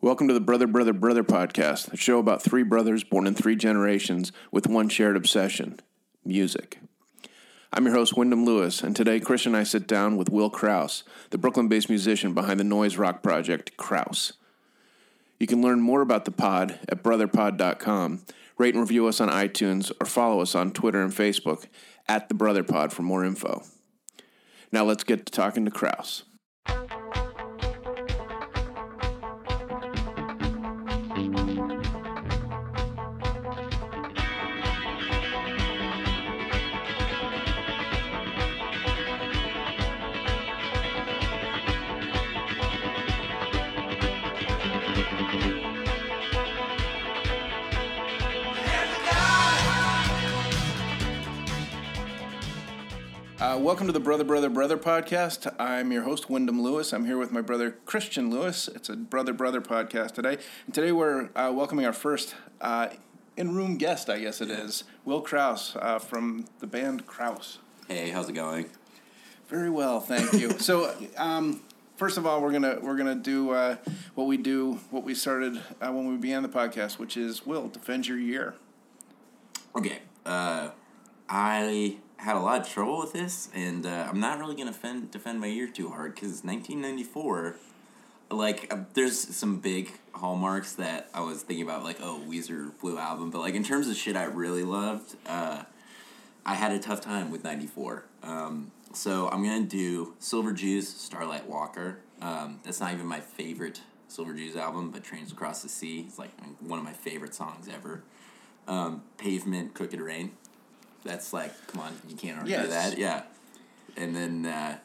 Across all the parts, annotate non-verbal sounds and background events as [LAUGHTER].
Welcome to the Brother, Brother, Brother podcast, a show about three brothers born in three generations with one shared obsession music. I'm your host, Wyndham Lewis, and today Chris and I sit down with Will Kraus, the Brooklyn based musician behind the noise rock project Kraus. You can learn more about the pod at brotherpod.com, rate and review us on iTunes, or follow us on Twitter and Facebook at the Brother Pod for more info. Now let's get to talking to Kraus. Welcome to the Brother, Brother, Brother podcast. I'm your host, Wyndham Lewis. I'm here with my brother, Christian Lewis. It's a Brother, Brother podcast today. And today we're uh, welcoming our first uh, in room guest, I guess it is, Will Kraus uh, from the band Kraus. Hey, how's it going? Very well, thank you. [LAUGHS] so, um, first of all, we're gonna we're gonna do uh, what we do, what we started uh, when we began the podcast, which is Will defend your year. Okay, uh, I had a lot of trouble with this, and uh, I'm not really gonna defend defend my year too hard because 1994, like, uh, there's some big hallmarks that I was thinking about, like, oh, Weezer Blue album, but like in terms of shit I really loved, uh, I had a tough time with 94. Um, so I'm gonna do Silver Jews, Starlite Walker. Um, that's not even my favorite Silver Jews album, but Trains Across the Sea is like one of my favorite songs ever. Um, Pavement, Rain. That's like, come on, you can't argue Yes. that. Yeah. And then uh,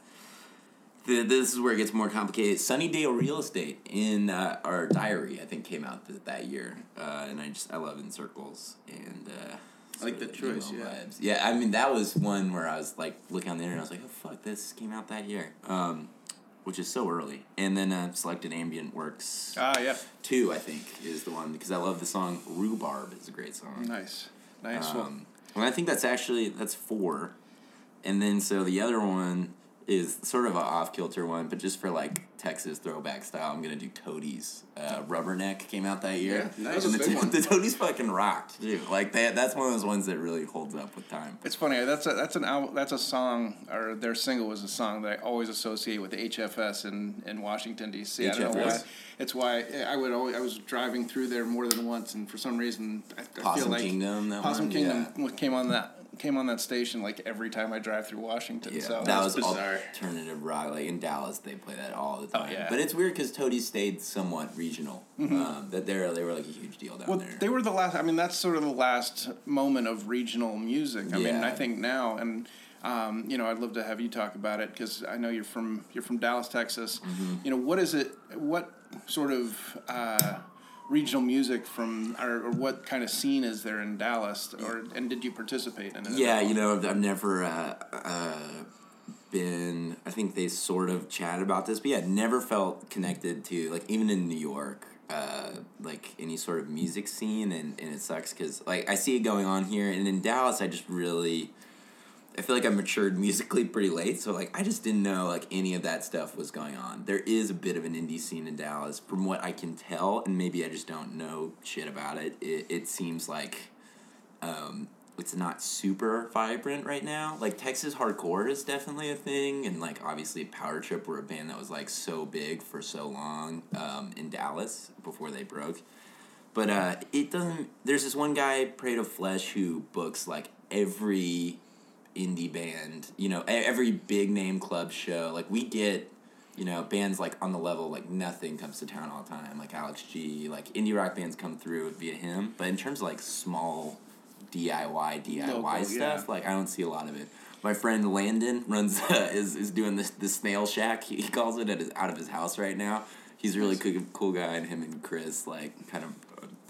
the, this is where it gets more complicated. Sunny Day Real Estate in uh, our diary, I think, came out th- that year, uh, and I just I love In Circles and. Uh, I like the choice, yeah. vibes. Yeah, I mean that was one where I was like looking on the internet, I was like, oh fuck, this came out that year, um, which is so early. And then uh, selected Ambient Works Ah, yeah, two, I think, is the one because I love the song Rhubarb. is a great song. nice, nice. Um, and I think that's actually that's four, and then so the other one is sort of an off kilter one, but just for like Texas throwback style, I'm gonna do Toadies. Uh, Rubberneck came out that year. Yeah, nice. And That's a the, [LAUGHS] the Toadies fucking rocked too. Like that, that's one of those ones that really holds up with time. It's funny. That's a that's an al- that's a song or their single was a song that I always associate with HFS in, in Washington D.C. I don't know why. It's why I would always I was driving through there more than once, and for some reason I, I feel Possum like Kingdom, Possum one? Kingdom Yeah. came on that came on that station like every time I drive through Washington. Yeah, so that was bizarre. alternative rock. Like in Dallas, they play that all the time. Oh, yeah. Mm-hmm. But it's weird because Toadies stayed somewhat regional. Um, that they they were like a huge deal down Well, there. they were the last. I mean, that's sort of the last moment of regional music. I mean, I think now, and um, you know, I'd love to have you talk about it because I know you're from you're from Dallas, Texas. Mm-hmm. You know, what is it? What sort of uh, regional music from, or, or what kind of scene is there in Dallas? Or and did you participate in it? Yeah, you know, I've, I've never uh, uh, been. I think they sort of chat about this, but yeah, never felt connected to like even in New York, uh, like any sort of music scene, and, and it sucks because like I see it going on here, and in Dallas, I just really. I feel like I matured musically pretty late, so like I just didn't know like any of that stuff was going on. There is a bit of an indie scene in Dallas, from what I can tell, and maybe I just don't know shit about it. It, it seems like um, it's not super vibrant right now. Like Texas hardcore is definitely a thing, and like obviously Power Trip were a band that was like so big for so long um, in Dallas before they broke. But uh, it doesn't. There's this one guy, Parade of Flesh, who books like every indie band. You know, every big name club show. Like we get. You know, bands like on the level, like nothing comes to town all the time. Like Alex G, like indie rock bands come through via him. But in terms of like small DIY DIY Local, stuff. yeah. Like I don't see a lot of it. My friend Landon runs uh, [LAUGHS] is is doing this the snail shack. He calls it at his, out of his house right now. He's a really cool, cool guy, and him and Chris like kind of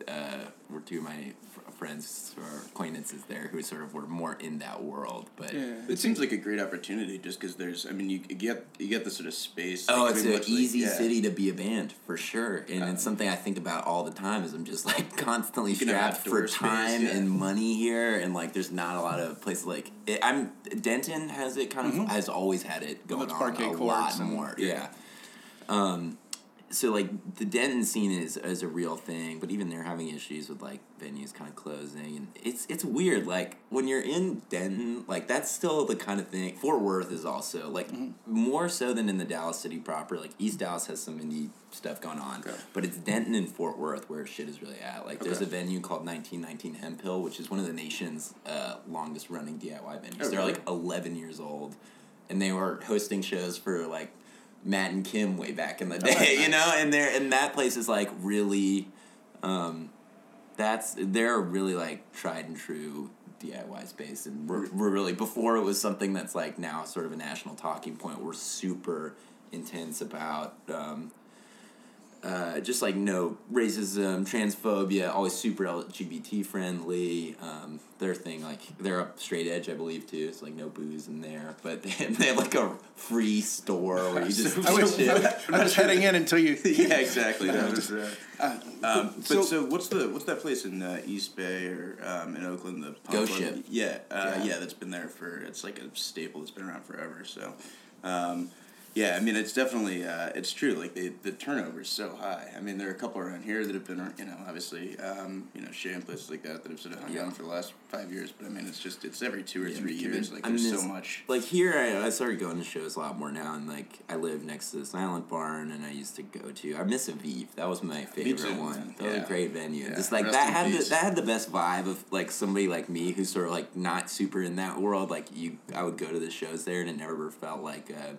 uh, were two of my friends or acquaintances there who sort of were more in that world. But Yeah. It seems like a great opportunity just because there's, I mean, you you get you get the sort of space. Oh, like, it's an much, like, easy yeah. city to be a band for sure, and it's something I think about all the time. Is I'm just like constantly can strapped for outdoor space, time yeah. and money here, and like there's not a lot of places like it, I'm. Denton has it kind of has always had it going With on parquet a lot and- more. Yeah. Um, so like the Denton scene is is a real thing, but even they're having issues with like venues kind of closing, and it's it's weird. Like when you're in Denton, like that's still the kind of thing. Fort Worth is also like more so than in the Dallas city proper. Like East Dallas has some indie stuff going on, Okay. but it's Denton and Fort Worth where shit is really at. Like there's Okay. a venue called 1919 Hemphill, which is one of the nation's uh, longest running DIY venues. Oh, They're like 11 years old, and they were hosting shows for like Matt and Kim way back in the day, [LAUGHS] you know, and they're and that place is like really, um, that's they're really like tried and true DIY space, and we're we're really before it was something that's like now sort of a national talking point. We're super intense about. Um, uh, just like no racism, transphobia, always super LGBT friendly. Um, their thing, like they're up straight edge, I believe too. It's like no booze in there, but [LAUGHS] they, they have like a free store where you just [LAUGHS] I was, shit. I was heading in until you. [LAUGHS] yeah, exactly. [LAUGHS] That was, uh, um, but so- so, what's the what's that place in uh, East Bay or um, in Oakland? The Pump Ghost Up? Ship. Yeah, uh, Yeah. yeah, that's been there for it's like a staple that's been around forever. So, um, yeah, I mean it's definitely uh, it's true. Like the the turnover is so high. I mean there are a couple around here that have been you know obviously um, you know and places like that that have sort of hung Yeah. on for the last five years. But I mean it's just it's every two or Yeah, three years. Like I mean, there's so much. Like here, I, I started going to shows a lot more now, and like I live next to the Silent Barn, and I used to go to. I miss Aviv. That was my favorite too, one. That was a great venue. Yeah. Just like Rest that had the, that had the best vibe of like somebody like me who's sort of like not super in that world. Like you, I would go to the shows there, and it never felt like. A,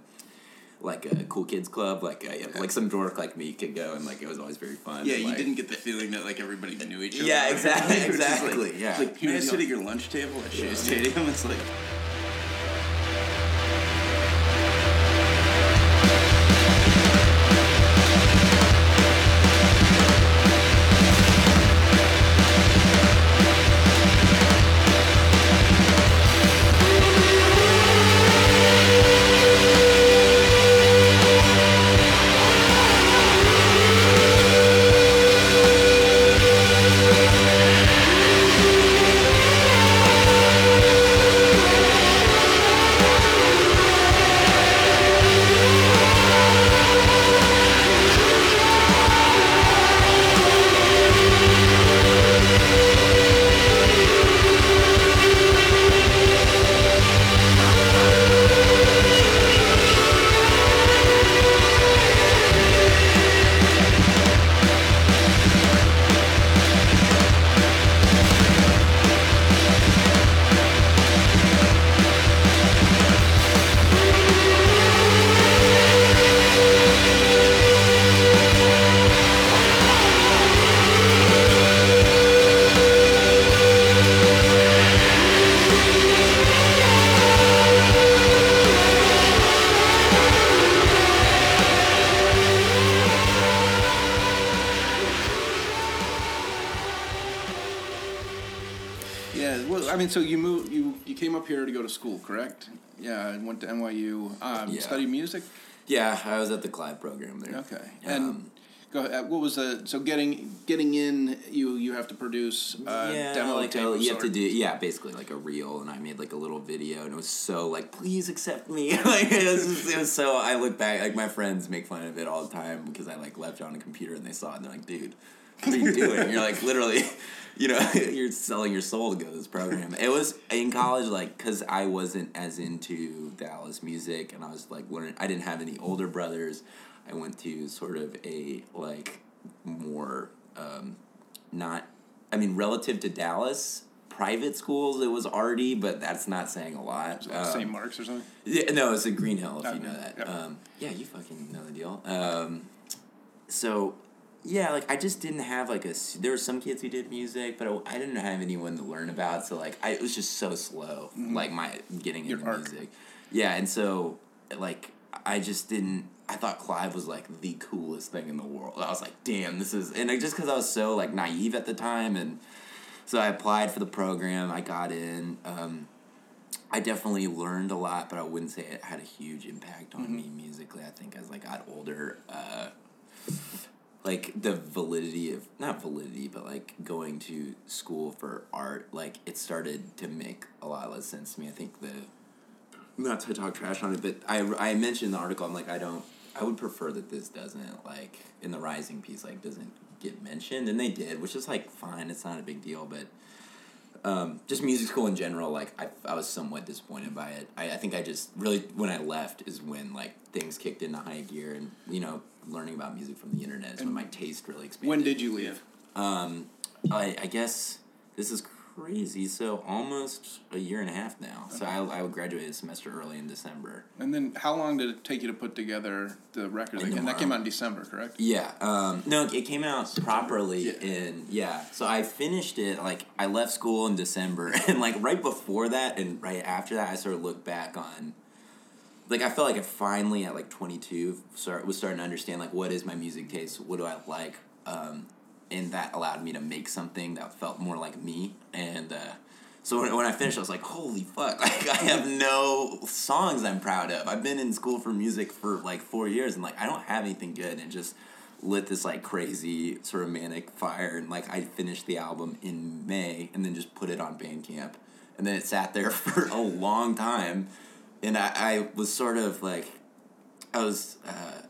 like a cool kids club, like a, like some dork like me could go, and like it was always very fun. Yeah, and, you like- didn't get the feeling that like everybody knew each other. [LAUGHS] Yeah, exactly, just like- exactly, yeah. It's like you sit at your lunch table at Shea Stadium. [LAUGHS] It's like correct? Yeah, I went to NYU. Um, Yeah. Studied music. Yeah, I was at the Clive program there. Okay, and Um, go ahead. What was the so getting getting in? You you have to produce uh, yeah, demo like tape. a, you have to do yeah, basically like a reel, and I made like a little video, and it was so like, please accept me. [LAUGHS] like it was, just- it was so. I look back, like my friends make fun of it all the time because I like left it on a computer, and they saw it, and they're like, dude, what are you doing? you're like literally, you know, [LAUGHS] you're selling your soul to go to this program. It was in college, like because I wasn't as into Dallas music, and I was like learning. I didn't have any older brothers. I went to sort of a like more um, not I mean relative to Dallas private schools it was arty but that's not saying a lot Like Um, St. Mark's or something. yeah, no it's a Greenhill if you Okay, know that yeah. um, yeah you fucking know the deal um, so yeah like I just didn't have like a. there were some kids who did music but I, didn't have anyone to learn about so like I it was just so slow like my getting Mm-hmm. Your into arc. music yeah and so like I just didn't. I thought Clive was like the coolest thing in the world. I was like, damn, this is, and I, just because I was so like naive at the time, and so I applied for the program. I got in. Um, I definitely learned a lot, but I wouldn't say it had a huge impact on me musically. I think as I got older, uh, like the validity of not validity, but like going to school for art, like it started to make a lot less sense to me. I think the not to talk trash on it, but I, I mentioned in the article. I'm like I don't I would prefer that this doesn't like in the rising piece like doesn't get mentioned, and they did, which is like fine. It's not a big deal, but um, just music school in general, like I, I was somewhat disappointed by it. I, I think I just really when I left is when like things kicked into high gear, and you know learning about music from the internet is when my taste really expanded. When did you leave? Um, I, I guess this is crazy. So almost a year and a half now. So I, I graduated a semester early in December. And then how long did it take you to put together the record? And that came out in December, correct? Yeah. Um, no, it came out properly yeah. in yeah. So I finished it like I left school in December, [LAUGHS] and like right before that and right after that, I sort of looked back on. Like I felt like I finally at like twenty two start was starting to understand like what is my music taste, what do I like, um, and that allowed me to make something that felt more like me. And uh, so when, when I finished, I was like, holy fuck! [LAUGHS] Like I have no songs I'm proud of. I've been in school for music for like four years, and like I don't have anything good, and just lit this like crazy sort of manic fire, and like I finished the album in May, and then just put it on Bandcamp, and then it sat there [LAUGHS] for a long time, and I, I was sort of like, I was. Uh,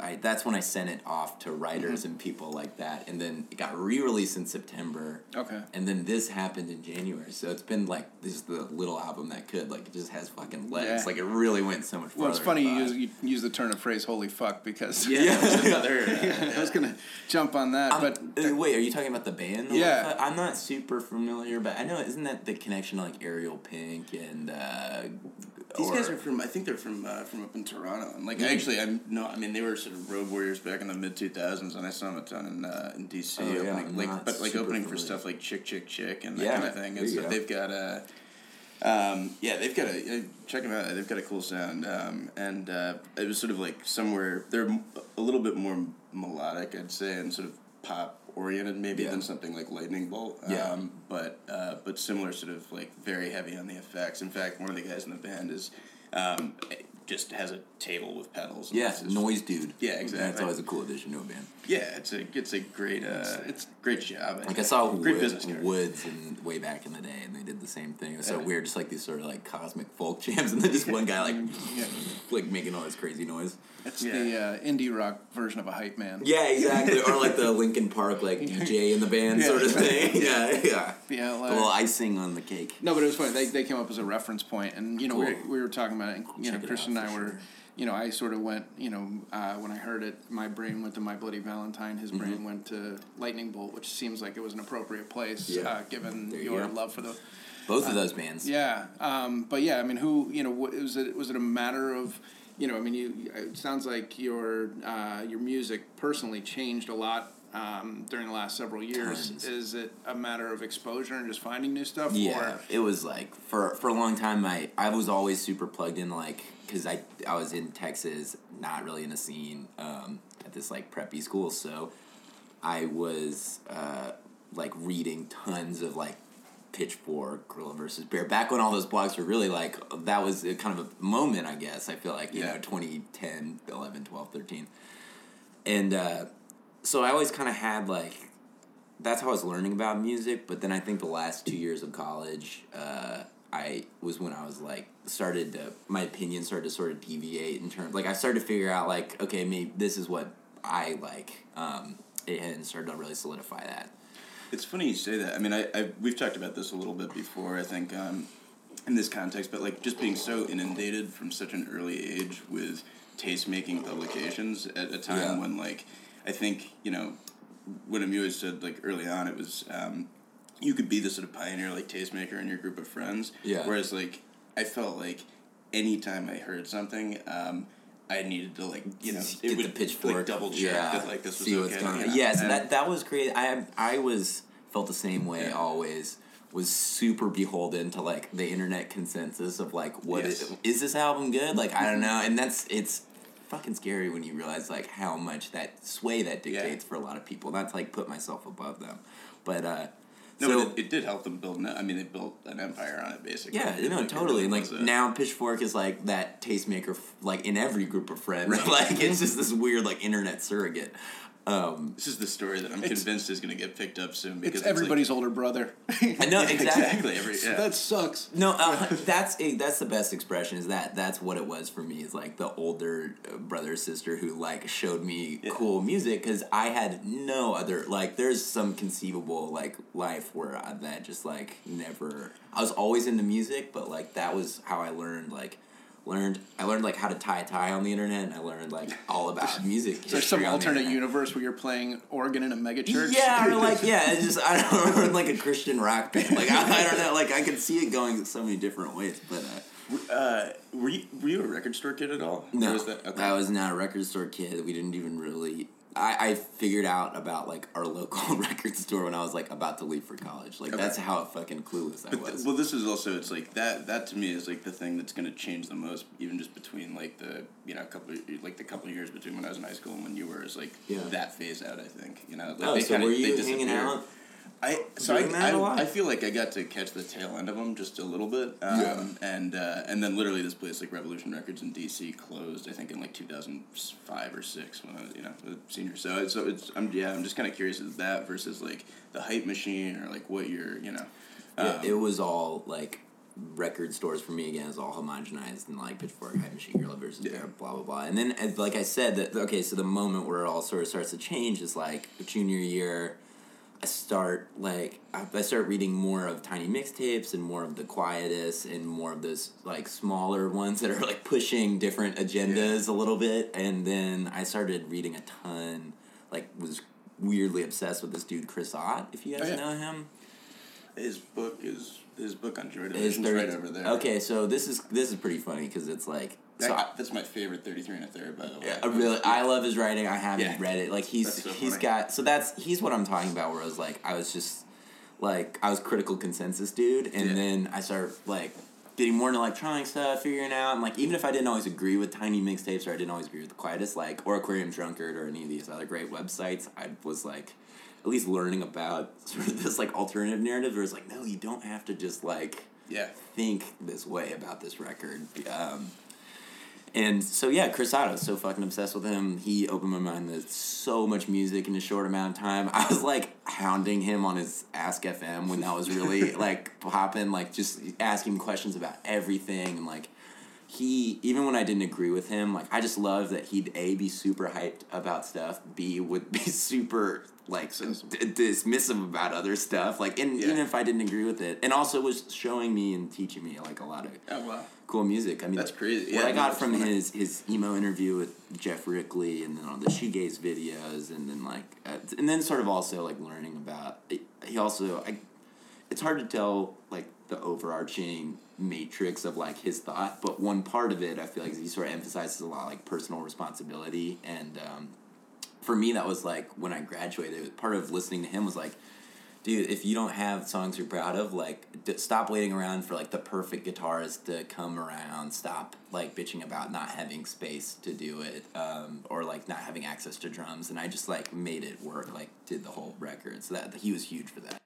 I, that's when I sent it off to writers and people like that, and then it got re-released in September. Okay. And then this happened in January, so it's been like this is the little album that could like it just has fucking legs. Yeah. Like it really went so much. Well, it's funny you use, you use the turn of phrase "holy fuck" because Yeah. [LAUGHS] [LAUGHS] yeah. Another, uh, I was gonna jump on that, I'm- but uh, wait, are you talking about the band? Yeah. I'm not super familiar, but I know isn't that the connection to like Ariel Pink and uh, These or- guys are from. I think they're from uh, from up in Toronto, and like actually, I'm no. I mean, they were sort of road warriors back in the mid two thousands, and I saw them a ton in uh, in DC. Oh, yeah, opening, like, but like opening for stuff like Chick Chick Chick and that Yeah, kind of thing. And so go. they've got a. Um, yeah, they've got a check them out. They've got a cool sound, um, and uh, it was sort of like somewhere they're a little bit more melodic, I'd say, and sort of pop oriented maybe Yeah. than something like Lightning Bolt. Yeah. Um, but uh, but similar, sort of like very heavy on the effects. In fact, one of the guys in the band is um, just has a table with pedals. and yeah, noise dude. Yeah, exactly. That's always a cool addition to a band. Yeah, it's a it's a great uh, it's great job. Like I saw great Wood, business. Woods and way back in the day, and they did the same thing. It was so Yeah. weird, just like these sort of like cosmic folk [LAUGHS] jams, and then just one guy like yeah, like making all this crazy noise. It's Yeah. the uh, indie rock version of a hype man. Yeah, exactly. or like the [LAUGHS] Linkin Park like DJ in the band Yeah. sort of thing. [LAUGHS] Yeah, yeah. Yeah, A like- little icing on the cake. No, but it was funny. They, they came up as a reference point, and you know we, Cool. we were talking about it. And, you Check know, Christian and I were, sure. you know, I sort of went. You know, uh, when I heard it, my brain went to My Bloody Valentine. His Mm-hmm. brain went to Lightning Bolt, which seems like it was an appropriate place, Yeah. uh, given There your go. love for the. Both of those bands. Yeah, um, but yeah, I mean, who you know, wa- was it was it a matter of, you know, I mean, you it sounds like your uh, your music personally changed a lot. Um, during the last several years, Tons. is it a matter of exposure and just finding new stuff? Yeah, or it was like for for a long time. I I was always super plugged in, like because I I was in Texas, not really in a scene um, at this like preppy school, so I was uh, like reading tons of like Pitchfork, Gorilla versus Bear. Back when all those blogs were really like that was a kind of a moment, I guess. I feel like you Yeah. know 2010, 11, 12, 13. and uh, so I always kind of had like that's how I was learning about music. But then I think the last two years of college, uh, I was when I was like started to my opinion started to sort of deviate in terms like I started to figure out like okay maybe this is what I like um, and started to really solidify that. It's funny you say that. I mean, I, I we've talked about this a little bit before. I think um, in this context, but like just being so inundated from such an early age with taste making publications at a time Yeah. when like I think you know when Amu had said like early on it was um, you could be the sort of pioneer like tastemaker in your group of friends. Yeah. Whereas like I felt like anytime I heard something. Um, I needed to like you know Get it would the pitchfork, like, double check yeah, that like this was see okay. what's going on. Yeah, so And- that that was great. I I was felt the same way Yeah. always. Was super beholden to like the internet consensus of like what Yes. is, is this album good? Like I don't know, and that's it's fucking scary when you realize like how much that sway that Yeah. dictates for a lot of people. Not to like put myself above them, but uh, No, so but it, it did help them build. An, I mean, they built an empire on it, basically. yeah, you know, like, totally. And like now, Pitchfork is like that tastemaker, f- like in every group of friends. [LAUGHS] like it's [LAUGHS] just this weird like internet surrogate. Um, This is the story that I'm convinced is going to get picked up soon because It's everybody's older brother. I know Like, [LAUGHS] exactly. exactly. Every, yeah. that sucks. No, uh, [LAUGHS] that's a, that's the best expression. Is that that's what it was for me. Is like the older uh, brother sister who like showed me Yeah. cool music because I had no other like. There's some conceivable like life where I, that just like never. I was always into music, but like that was how I learned like learned I learned like how to tie a tie on the internet. and I learned like all [LAUGHS] about music. There's some on the alternate universe where you're playing organ in a megachurch. Yeah, or like yeah, it's just I don't know, [LAUGHS] like a Christian rock band. [LAUGHS] Like I, I don't know, like I could see it going so many different ways, but. Uh, uh, were you were you a record store kid at all? No, was that, okay. I was not a record store kid. We didn't even really. I, I figured out about like our local [LAUGHS] record store when I was like about to leave for college. Like Okay. that's how fucking clueless I But th- was. well, this is also it's like that. That to me is like the thing that's going to change the most, even just between like the you know couple like the couple of years between when I was in high school and when you were is like Yeah. that phase out. I think you know. Like oh, they so kinda- were you hanging out? I so I, doing that a lot? I, I feel like I got to catch the tail end of them just a little bit. Um, Yeah. And uh, and then literally this place like Revolution Records in DC closed. I think in like two thousand five or six when I was you know a senior. So it's, so it's I'm yeah I'm just kind of curious as that versus like the hype machine or like what you're you know. Yeah, um, it was all like record stores for me again. Was all homogenized and like Pitchfork, Hype Machine, Gorilla versus Yeah. Blah blah blah. And then, as, like I said, that okay, so the moment where it all sort of starts to change is like junior year. I start like I start reading more of tiny mixtapes and more of the quietus and more of those like smaller ones that are like pushing different agendas a little bit. And then I started reading a ton. Like was weirdly obsessed with this dude Chris Ott. If you guys Oh, yeah. know him. His book is his book on Joy Is right over there. Okay, so this is this is pretty funny because it's like That, so I, that's my favorite thirty three and a third by the way. I really I love his writing. I haven't Yeah. read it. Like he's so he's funny. got so that's he's what I'm talking about. Where I was like I was just like I was critical consensus dude, and Yeah. then I started like getting more into electronic stuff, figuring out and like even if I didn't always agree with Tiny mixtapes or I didn't always agree with the Quietus, like or Aquarium Drunkard or any of these other great websites, I was like at least learning about [LAUGHS] sort of this like alternative narrative where it's like no, you don't have to just like Yeah. think this way about this record. Um, and so yeah, Chris Ott, so fucking obsessed with him. He opened my mind to so much music in a short amount of time. [LAUGHS] I was like hounding him on his Ask FM when that was really [LAUGHS] like popping, like just asking questions about everything and like he even when I didn't agree with him, like I just love that he'd a be super hyped about stuff, b would be [LAUGHS] super like d- dismissive about other stuff, like and Yeah. even if I didn't agree with it, and also was showing me and teaching me like a lot of Oh wow. cool music. I mean, That's crazy. What Yeah, I got from funny. his his emo interview with Geoff Rickly, and then all the shoegaze videos, and then like, uh, and then sort of also like learning about. He also, I, it's hard to tell like the overarching matrix of like his thought, but one part of it I feel like he sort of emphasizes a lot like personal responsibility, and um, for me that was like when I graduated. Part of listening to him was like dude, if you don't have songs you're proud of, like, d- stop waiting around for like the perfect guitarist to come around. Stop like bitching about not having space to do it, um, or like not having access to drums. And I just like made it work. Like, did the whole record. So that he was huge for that.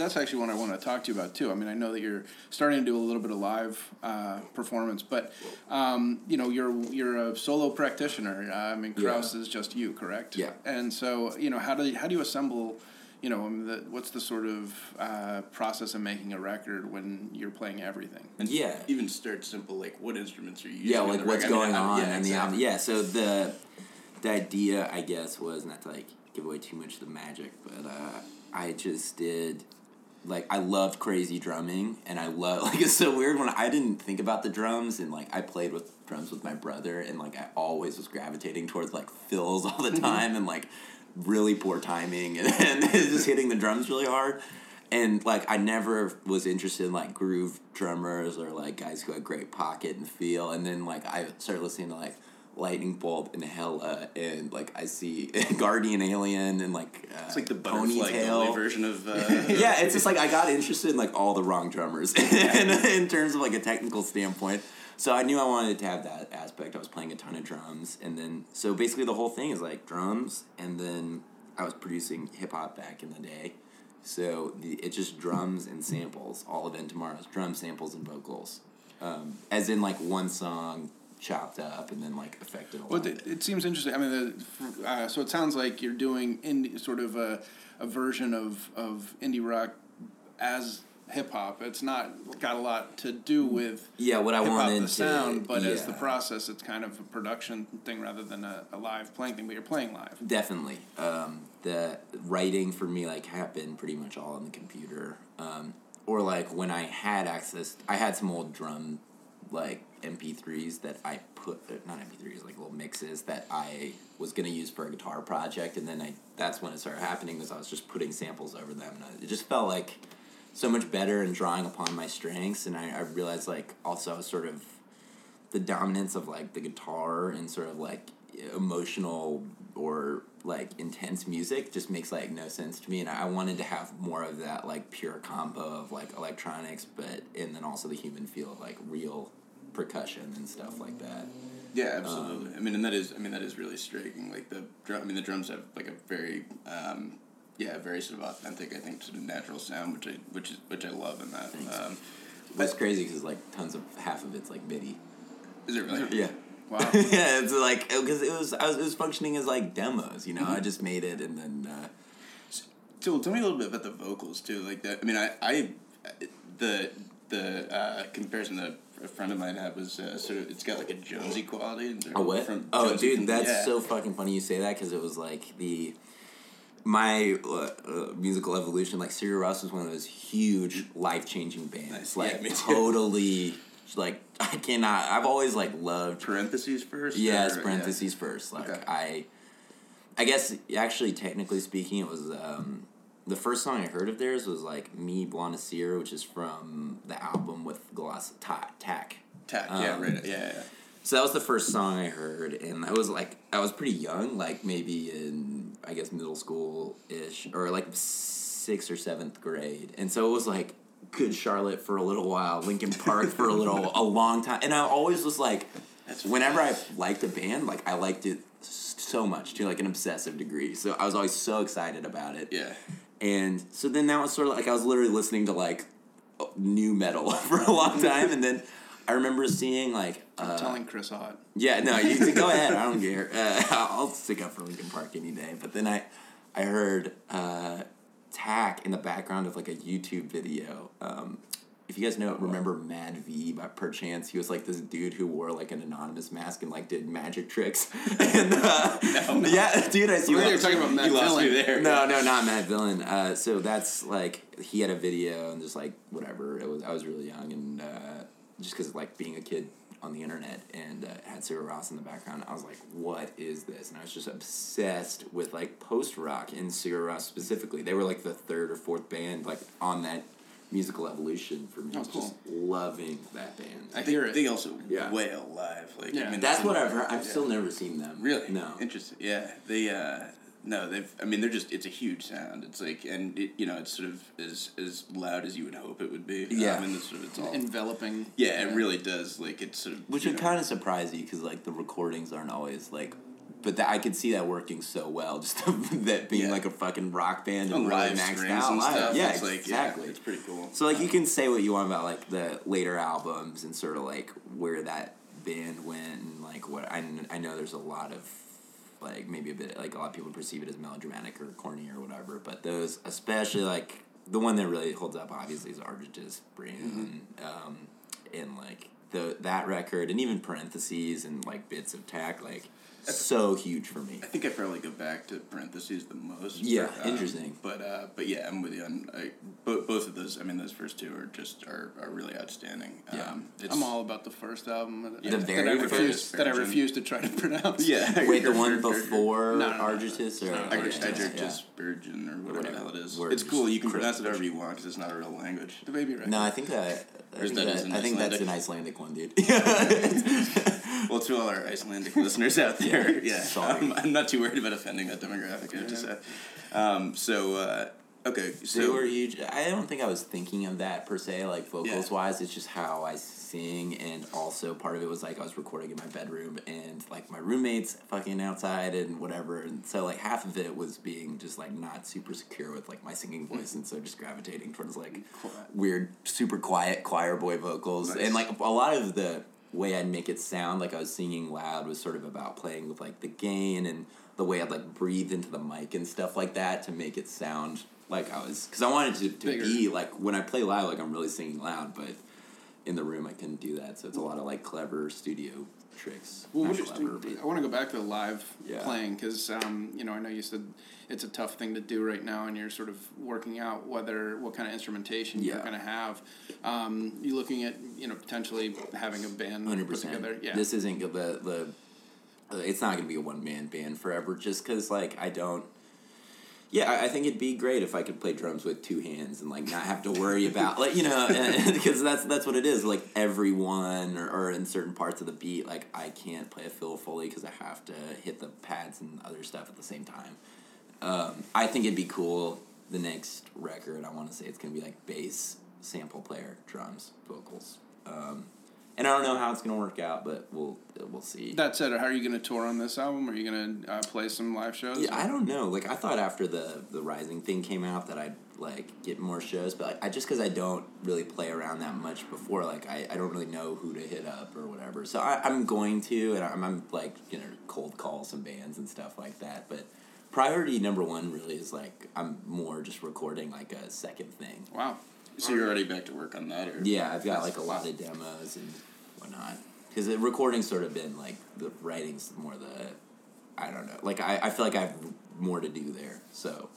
Talk to you about too. I mean, I know that you're starting to do a little bit of live uh, performance, but um, you know, you're you're a solo practitioner. Uh, I mean, Kraus Yeah. is just you, correct? Yeah. And so, you know, how do you, how do you assemble? You know, I mean, the, what's the sort of uh, process of making a record when you're playing everything? And Yeah. Even start simple, like what instruments are you using? yeah, like the what's record? I going mean, on yeah, and the exactly. yeah. So the the idea, I guess, was not to like give away too much of the magic, but uh, I just did like I loved crazy drumming, and I love [LAUGHS] like it's so weird when I didn't think about the drums, and like I played with drums with my brother, and like I always was gravitating towards like fills all the mm-hmm. time, and like really poor timing, [LAUGHS] and, and just hitting the drums really hard. And like I never was interested in like groove drummers or like guys who had great pocket and feel. And then like I started listening to like Lightning Bolt and Hella and like I see [LAUGHS] Guardian Alien and like uh, It's like the ponytail version of. Uh, [LAUGHS] yeah, it's just like I got [LAUGHS] interested in like all the wrong drummers in, in terms of like a technical standpoint. So I knew I wanted to have that aspect. I was playing a ton of drums, and then so basically the whole thing is like drums, and then I was producing hip hop back in the day. So the, it's just drums and samples. All of Tomorrow's drum samples and vocals, um, as in like one song chopped up and then like affected. Well, it, it. it seems interesting. I mean, the, uh, so it sounds like you're doing indie, sort of a, a version of, of indie rock as hip hop. It's not got a lot to do with Yeah, what I wanted the to- sound, but as the process, it's kind of a production thing rather than a, a live playing thing. But you're playing live. Definitely. Um, the writing for me like happened pretty much all on the computer. Um, or like when I had access, I had some old drum like MP3s that I put not MP3s like little mixes that I was gonna use for a guitar project, and then I that's when it started happening was I was just putting samples over them, and I, it just felt like so much better and drawing upon my strengths, and I, I realized like also sort of the dominance of like the guitar and sort of like emotional or like intense music just makes like no sense to me and i wanted to have more of that like pure combo of like electronics but and then also the human feel of like real percussion and stuff like that Yeah, absolutely. I mean, and that is, I mean, that is really striking. Like the drum, I mean, the drums have like a very, um, yeah, very sort of authentic, I think, sort of natural sound, which I, which is, which I love in that. Um, it's crazy because like tons of half of it's like midi is it really? yeah Wow. [LAUGHS] yeah it's like because it was I was it was functioning as like demos you know i just made it and then uh, So tell me a little bit about the vocals too. Like that. I mean, I, I the the uh, comparison that a friend of mine had was uh, sort of it's got like a Jónsi quality. Oh what? From oh, Jónsi dude, that's yeah. so fucking funny you say that because it was like the my uh, uh, musical evolution. Like Sigur Rós was one of those huge life changing bands. Nice. Like Yeah, totally. Like I cannot. I've always like loved. parentheses first. Yes, or- parentheses first. Like Okay. I, I guess actually technically speaking, it was um, the first song I heard of theirs was like "Með blóðnasir," which is from the album with Gloss Ta- Takk. Takk. Yeah, Um, right. Yeah, yeah. So that was the first song I heard, and I was like, I was pretty young, like maybe in I guess middle school ish, or like sixth or seventh grade, and so it was like Good Charlotte for a little while, Linkin Park for a little, a [LAUGHS] long time, and I always was like, That's whenever I liked a band, like I liked it so much to like an obsessive degree, so I was always so excited about it. Yeah. And so then that was sort of like I was literally listening to like nu metal [LAUGHS] for a long time, and then I remember seeing like I'm uh, telling Chris Ott. yeah, no, you go ahead. I don't [LAUGHS] care. Uh, I'll stick up for Linkin Park any day. But then I, I heard uh, Takk in the background of like a YouTube video. Um, if you guys know, remember Mad V by perchance? He was like this dude who wore like an anonymous mask and like did magic tricks. [LAUGHS] and uh, [LAUGHS] yeah, dude, I thought you were talking about Matt You lost me Dillon. there. [LAUGHS] no, no, not Matt Villain. Uh, so that's like he had a video and just like whatever. It was I was really young and uh, just because of like being a kid on the internet and uh, had Sigur Rós in the background, I was like, what is this? And I was just obsessed with like post rock and Sigur Rós specifically. They were like the third or fourth band like on that musical evolution for me. I Oh, was just loving that band. I hear it. they also Yeah. wail live. Like Yeah. I mean, That's what I've heard. I've yeah. still never seen them. Really? No. Interesting. Yeah. They uh no, they've I mean they're just it's a huge sound. It's like and it, you know, it's sort of as as loud as you would hope it would be. Yeah. Um, and it's sort of it's all Enveloping. Yeah, it really does. Like it's sort of Which would know, kind of surprise you because like the recordings aren't always like but that I could see that working so well. [LAUGHS] Just that being Yeah. like a fucking rock band On and really live maxed out. and live. stuff. Yeah, it's like, exactly. Yeah, it's pretty cool. So like you can say what you want about like the later albums and sort of like where that band went and like what I, I know there's a lot of like maybe a bit like a lot of people perceive it as melodramatic or corny or whatever but those especially like the one that really holds up obviously is Ágætis byrjun um, and like the that record and even parentheses and like bits of Takk like so huge for me I think I probably go back to parentheses the most. Yeah, but, um, interesting. But uh, but yeah, I'm with you on I, both, both of those. I mean, those first two are just are, are really outstanding. Yeah. Um, it's, I'm all about the first album. that- The that very I refuse, first that I refuse to try to [LAUGHS] pronounce. Yeah. [LAUGHS] wait the Sure, one before No, no, no, Ágætis or no, I, no, I, yeah, just. Spurgeon or whatever the hell it is. Word. It's cool. You can Crypt. pronounce it however you want because it's not a real language. The baby right. No, I think that. I think, that that, is an I think that's an Icelandic? Icelandic one, dude. [LAUGHS] Well, to all our Icelandic [LAUGHS] listeners out there, Yeah, um, I'm not too worried about offending that demographic. I have to say. Um, so uh, okay, so they were huge. I don't think I was thinking of that per se, like vocals Yeah. wise. It's just how I sing, and also part of it was like I was recording in my bedroom, and like my roommates fucking outside and whatever, and so like half of it was being just like not super secure with like my singing voice, and so just gravitating towards like weird, super quiet choir boy vocals, Nice. and like a lot of the way I'd make it sound like I was singing loud was sort of about playing with like the gain and the way I'd like breathe into the mic and stuff like that to make it sound like I was because I wanted to, to Bigger. be like when I play loud like I'm really singing loud but in the room I couldn't do that so it's a lot of like clever studio tricks. Well, Not what is- clever, but- I want to go back to the live Yeah. playing because um, you know I know you said it's a tough thing to do right now, and you're sort of working out whether what kind of instrumentation you're going to have. Um, you looking at you know potentially having a band Hundred put together. Yeah, This isn't the the. It's not gonna be a one man band forever, just because like I don't. Yeah, I, I think it'd be great if I could play drums with two hands and like not have to worry [LAUGHS] about like you know [LAUGHS] because that's that's what it is like everyone or, or in certain parts of the beat like I can't play a fill fully because I have to hit the pads and other stuff at the same time. Um, I think it'd be cool. The next record, I want to say it's gonna be like bass, sample player, drums, vocals. Um, and I don't know how it's gonna work out, but we'll we'll see. That said, how are you going to tour on this album? Are you going to uh, play some live shows? Yeah, I don't know. Like I thought after the the Rising thing came out that I'd like get more shows, but like, I just because I don't really play around that much before, like I, I don't really know who to hit up or whatever. So I, I'm going to, and I'm, I'm like you know cold call some bands and stuff like that. But priority number one really is like I'm more just recording like a second thing. Wow. so you're already back to work on that, or Yeah, I've got like a lot of demos and whatnot. Because the recording's sort of been like the writing's more the, I don't know. Like I, I feel like I have more to do there. So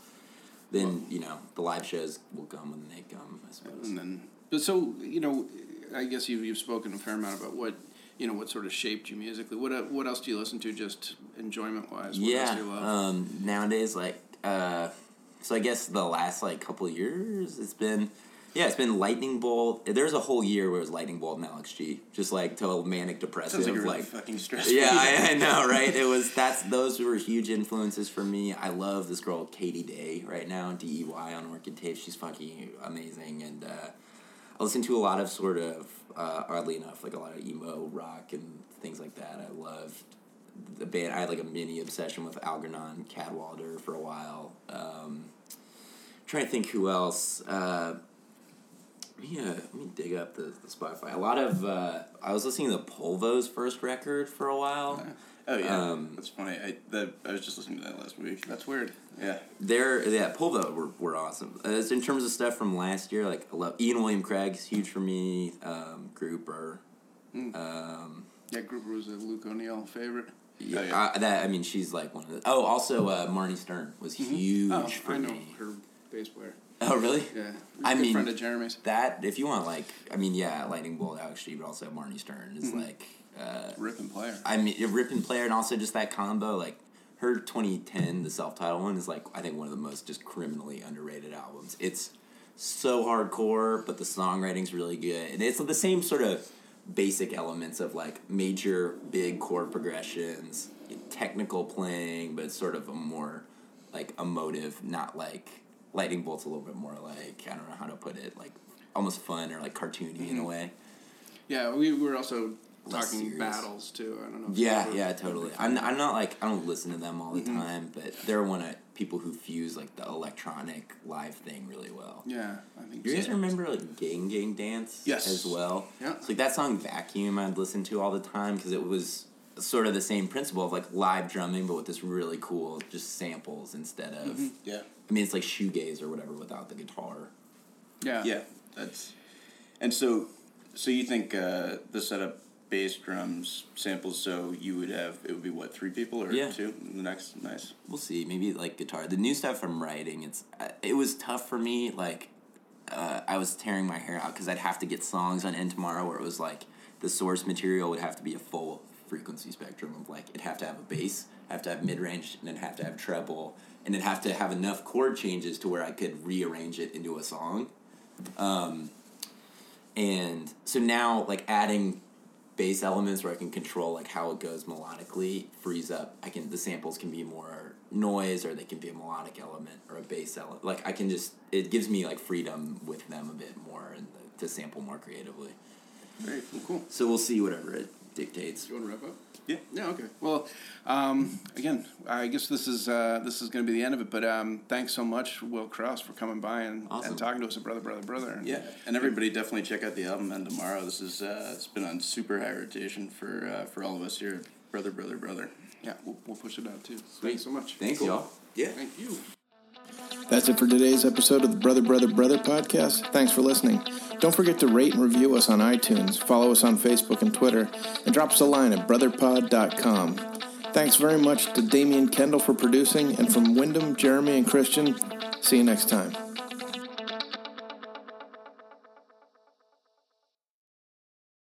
then you know the live shows will come when they come. I suppose. And then, but so you know, I guess you've you've spoken a fair amount about what you know what sort of shaped you musically. What uh, what else do you listen to, just enjoyment wise? What else yeah. do you love? Um, nowadays, like, uh, so I guess the last like couple of years, it's been. Yeah, it's been Lightning Bolt. There's a whole year where it was Lightning Bolt and Alex G. Just like total manic depressive. sounds like a really like fucking stressful. yeah, I, I know, [LAUGHS] right? It was that's those were huge influences for me. I love this girl Katie Dey right now, D E Y on Orchid Tape. She's fucking amazing, and uh, I listen to a lot of sort of uh, oddly enough, like a lot of emo rock and things like that. I loved the band. I had like a mini obsession with Algernon Cadwallader for a while. Um, trying to think who else. Uh, yeah, let me dig up the, the Spotify. A lot of uh, I was listening to Polvo's first record for a while. Oh yeah, Um, that's funny. I the, I was just listening to that last week. That's weird. Yeah, They're yeah, Polvo were, were awesome. Uh, in terms of stuff from last year, like I love Ian William Craig's huge for me. Um, Grouper. Um, Yeah, Grouper was a Luke O'Neill favorite. yeah, Oh, yeah. I, that I mean she's like one of the. Oh, also uh, Marnie Stern was huge Oh, for I know me. her bass player. [LAUGHS] Oh really? Yeah, I mean- friend of Jeremy's. That if you want like I mean yeah, Lightning Bolt, Alex G, but also Marnie Stern is like. Uh, Ripping player. I mean, a ripping player and also just that combo. Like her 2010, the self-titled one is like I think one of the most just criminally underrated albums. It's so hardcore, but the songwriting's really good, and it's the same sort of basic elements of like major big chord progressions, technical playing, but sort of a more like emotive, not like Lightning Bolt's a little bit more like I don't know how to put it, like almost fun or like cartoony in a way. Yeah, we were also less talking serious. battles too. I don't know. Yeah, yeah, totally. I'm, I'm not like I don't listen to them all the Mm-hmm. time, but they're one of people who fuse like the electronic live thing really well. Yeah, I think. You guys so. remember like Gang Gang Dance? Yes. As well. Yeah. It's like that song Vacuum I'd listen to all the time because it was sort of the same principle of like live drumming, but with this really cool just samples instead of. Mm-hmm. Yeah. I mean, it's like shoegaze or whatever without the guitar. Yeah. Yeah, that's and so so you think uh, the setup bass drums samples so you would have it would be what three people or Yeah. two the next nice We'll see. Maybe like guitar. The new stuff I'm writing, it's uh, it was tough for me. Like uh, I was tearing my hair out because I'd have to get songs on End Tomorrow where it was like the source material would have to be a full frequency spectrum of like it'd have to have a bass, have to have mid range, and it'd have to have treble, and it'd have to have enough chord changes to where I could rearrange it into a song. Um, and so now like adding bass elements where I can control like how it goes melodically frees up. I can the samples can be more noise or they can be a melodic element or a bass element. Like I can just it gives me like freedom with them a bit more and the, to sample more creatively. Very cool. cool. So we'll see whatever it dictates. Do you want to wrap up? Yeah. Yeah. Okay. Well, um, again, I guess this is uh, this is going to be the end of it. But um, thanks so much, Will Cross, for coming by and, Awesome. and talking to us, a brother, brother, brother. And yeah and everybody definitely check out the album and tomorrow this is uh, it's been on super high rotation for uh, for all of us here brother brother brother Yeah, we'll, we'll push it out too. Thanks so much. Thank Thanks y'all. yeah Thank you. That's it for today's episode of the Brother, Brother, Brother podcast. Thanks for listening. Don't forget to rate and review us on iTunes, follow us on Facebook and Twitter, and drop us a line at brotherpod.com. Thanks very much to Damian Kendall for producing, and from Wyndham, Jeremy, and Christian, see you next time.